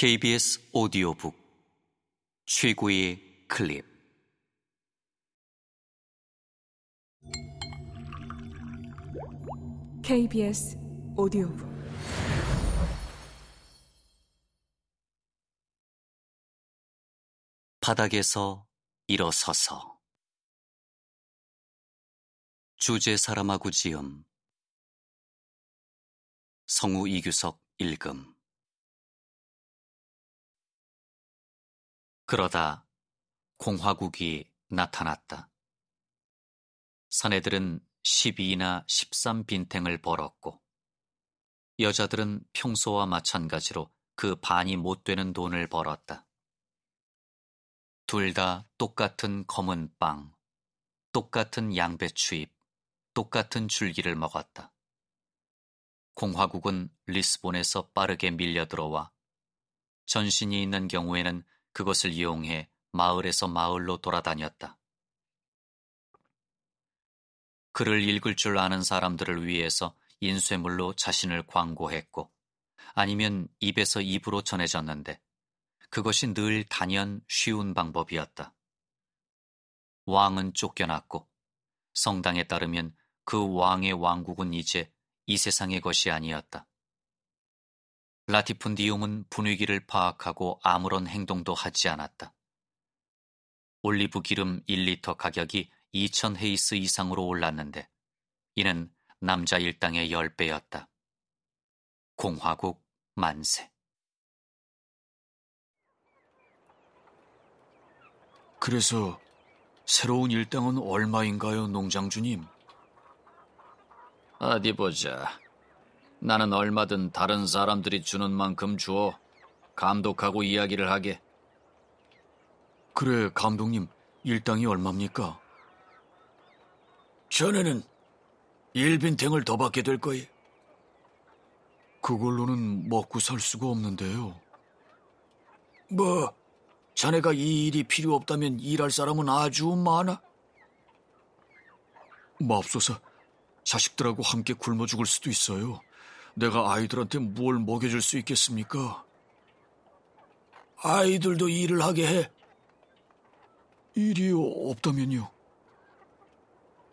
KBS 오디오북. 최고의 클립. KBS 오디오북. 바닥에서 일어서서. 주제 사람하고 지음. 성우 이규석 읽음 그러다 공화국이 나타났다. 사내들은 12나 13빈탱을 벌었고 여자들은 평소와 마찬가지로 그 반이 못 되는 돈을 벌었다. 둘 다 똑같은 검은 빵, 똑같은 양배추잎, 똑같은 줄기를 먹었다. 공화국은 리스본에서 빠르게 밀려 들어와 전신이 있는 경우에는 그것을 이용해 마을에서 마을로 돌아다녔다. 글을 읽을 줄 아는 사람들을 위해서 인쇄물로 자신을 광고했고 아니면 입에서 입으로 전해졌는데 그것이 늘 단연 쉬운 방법이었다. 왕은 쫓겨났고 성당에 따르면 그 왕의 왕국은 이제 이 세상의 것이 아니었다. 라티푼디움은 분위기를 파악하고 아무런 행동도 하지 않았다. 올리브 기름 1리터 가격이 2천 헤이스 이상으로 올랐는데 이는 남자 일당의 10배였다. 공화국 만세. 그래서 새로운 일당은 얼마인가요, 농장주님? 어디 보자. 나는 얼마든 다른 사람들이 주는 만큼 주어 감독하고 이야기를 하게. 그래, 감독님, 일당이 얼마입니까? 전에는 일빈탱을 더 받게 될 거예요. 그걸로는 먹고 살 수가 없는데요. 뭐, 자네가 이 일이 필요 없다면 일할 사람은 아주 많아. 맙소사, 자식들하고 함께 굶어 죽을 수도 있어요. 내가 아이들한테 뭘 먹여줄 수 있겠습니까? 아이들도 일을 하게 해. 일이 없다면요?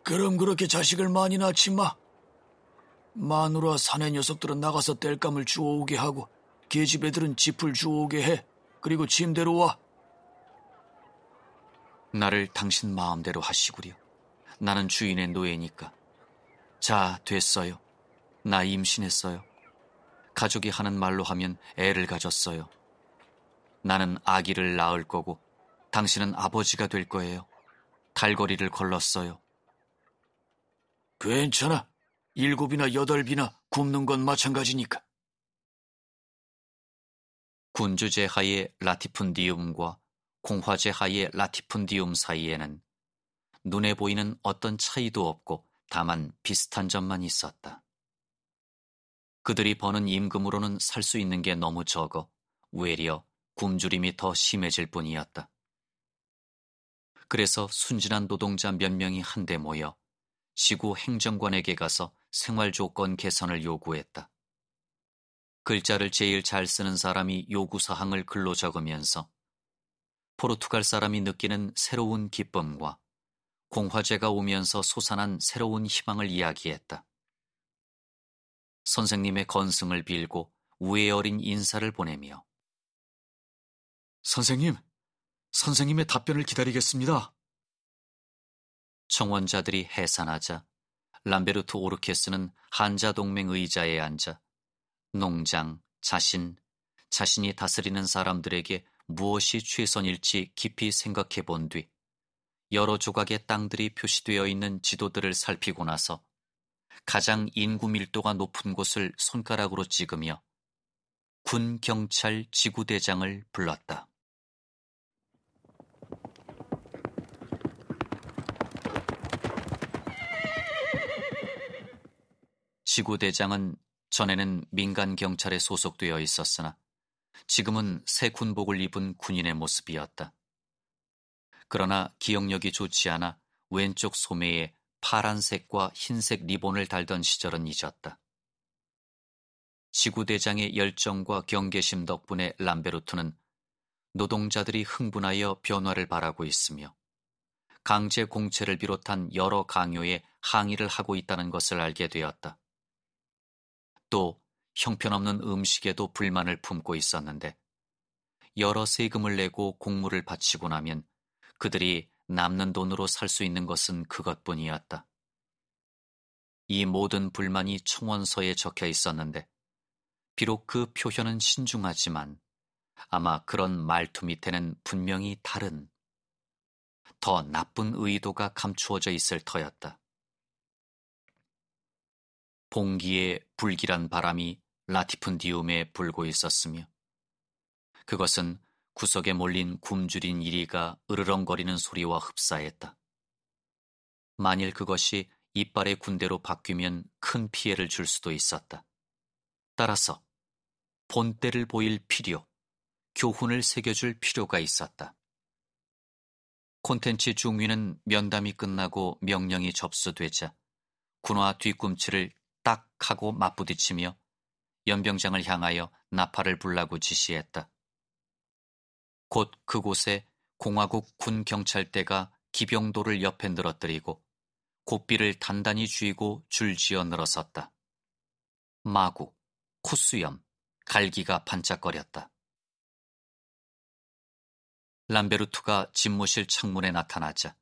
그럼 그렇게 자식을 많이 낳지 마. 마누라 사내 녀석들은 나가서 땔감을 주워오게 하고 계집 애들은 짚을 주워오게 해. 그리고 침대로 와. 나를 당신 마음대로 하시구려. 나는 주인의 노예니까. 자, 됐어요. 나 임신했어요. 가족이 하는 말로 하면 애를 가졌어요. 나는 아기를 낳을 거고 당신은 아버지가 될 거예요. 달거리를 걸렀어요. 괜찮아. 일곱이나 여덟이나 굶는 건 마찬가지니까. 군주제 하의 라티푼디움과 공화제 하의 라티푼디움 사이에는 눈에 보이는 어떤 차이도 없고 다만 비슷한 점만 있었다. 그들이 버는 임금으로는 살 수 있는 게 너무 적어 외려 굶주림이 더 심해질 뿐이었다. 그래서 순진한 노동자 몇 명이 한데 모여 시구 행정관에게 가서 생활 조건 개선을 요구했다. 글자를 제일 잘 쓰는 사람이 요구 사항을 글로 적으면서 포르투갈 사람이 느끼는 새로운 기쁨과 공화제가 오면서 솟아난 새로운 희망을 이야기했다. 선생님의 건승을 빌고 우애 어린 인사를 보내며 선생님, 선생님의 답변을 기다리겠습니다. 청원자들이 해산하자 람베르트 오르케스는 한자 동맹 의자에 앉아 농장, 자신, 자신이 다스리는 사람들에게 무엇이 최선일지 깊이 생각해 본 뒤 여러 조각의 땅들이 표시되어 있는 지도들을 살피고 나서 가장 인구 밀도가 높은 곳을 손가락으로 찍으며 군 경찰 지구대장을 불렀다. 지구대장은 전에는 민간 경찰에 소속되어 있었으나 지금은 새 군복을 입은 군인의 모습이었다. 그러나 기억력이 좋지 않아 왼쪽 소매에 파란색과 흰색 리본을 달던 시절은 잊었다. 지구대장의 열정과 경계심 덕분에 람베르트는 노동자들이 흥분하여 변화를 바라고 있으며 강제 공채를 비롯한 여러 강요에 항의를 하고 있다는 것을 알게 되었다. 또 형편없는 음식에도 불만을 품고 있었는데 여러 세금을 내고 공물을 바치고 나면 그들이 남는 돈으로 살 수 있는 것은 그것뿐이었다. 이 모든 불만이 청원서에 적혀 있었는데 비록 그 표현은 신중하지만 아마 그런 말투 밑에는 분명히 다른 더 나쁜 의도가 감추어져 있을 터였다. 봉기에 불길한 바람이 라티푼디움에 불고 있었으며 그것은 구석에 몰린 굶주린 이리가 으르렁거리는 소리와 흡사했다. 만일 그것이 이빨의 군대로 바뀌면 큰 피해를 줄 수도 있었다. 따라서 본때를 보일 필요, 교훈을 새겨줄 필요가 있었다. 콘텐츠 중위는 면담이 끝나고 명령이 접수되자 군화 뒤꿈치를 딱 하고 맞부딪히며 연병장을 향하여 나팔을 불라고 지시했다. 곧 그곳에 공화국 군 경찰대가 기병도를 옆에 늘어뜨리고 고삐를 단단히 쥐고 줄지어 늘어섰다. 마구, 코수염, 갈기가 반짝거렸다. 람베르투가 집무실 창문에 나타나자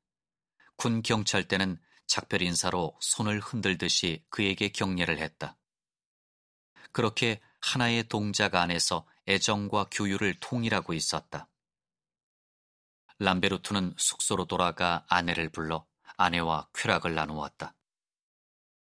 군 경찰대는 작별 인사로 손을 흔들듯이 그에게 격려를 했다. 그렇게 하나의 동작 안에서 애정과 교유를 통일하고 있었다. 람베르투는 숙소로 돌아가 아내를 불러 아내와 쾌락을 나누었다.